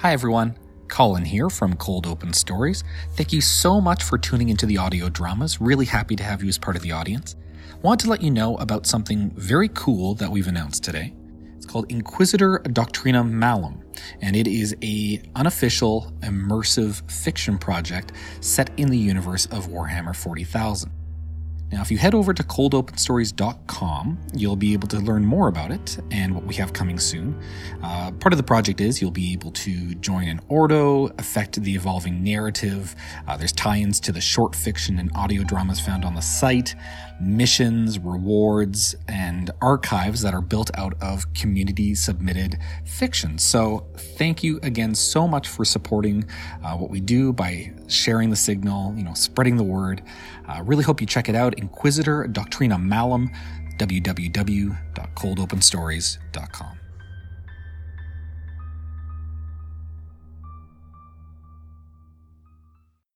Hi, everyone. Colin here from Cold Open Stories. Thank you so much for tuning into the audio dramas. Really happy to have you as part of the audience. Want to let you know about something very cool that we've announced today. It's called Inquisitor Doctrina Malum, and it is a unofficial immersive fiction project set in the universe of Warhammer 40,000. Now, if you head over to coldopenstories.com, you'll be able to learn more about it and what we have coming soon. Uh, part of the project is you'll be able to join an Ordo, affect the evolving narrative. Uh, there's tie ins to the short fiction and audio dramas found on the site, missions, rewards, and archives that are built out of community submitted fiction. So, thank you again so much for supporting uh, what we do by sharing the signal, you know, spreading the word. Uh, really hope you check it out. Inquisitor Doctrina Malum, www.coldopenstories.com.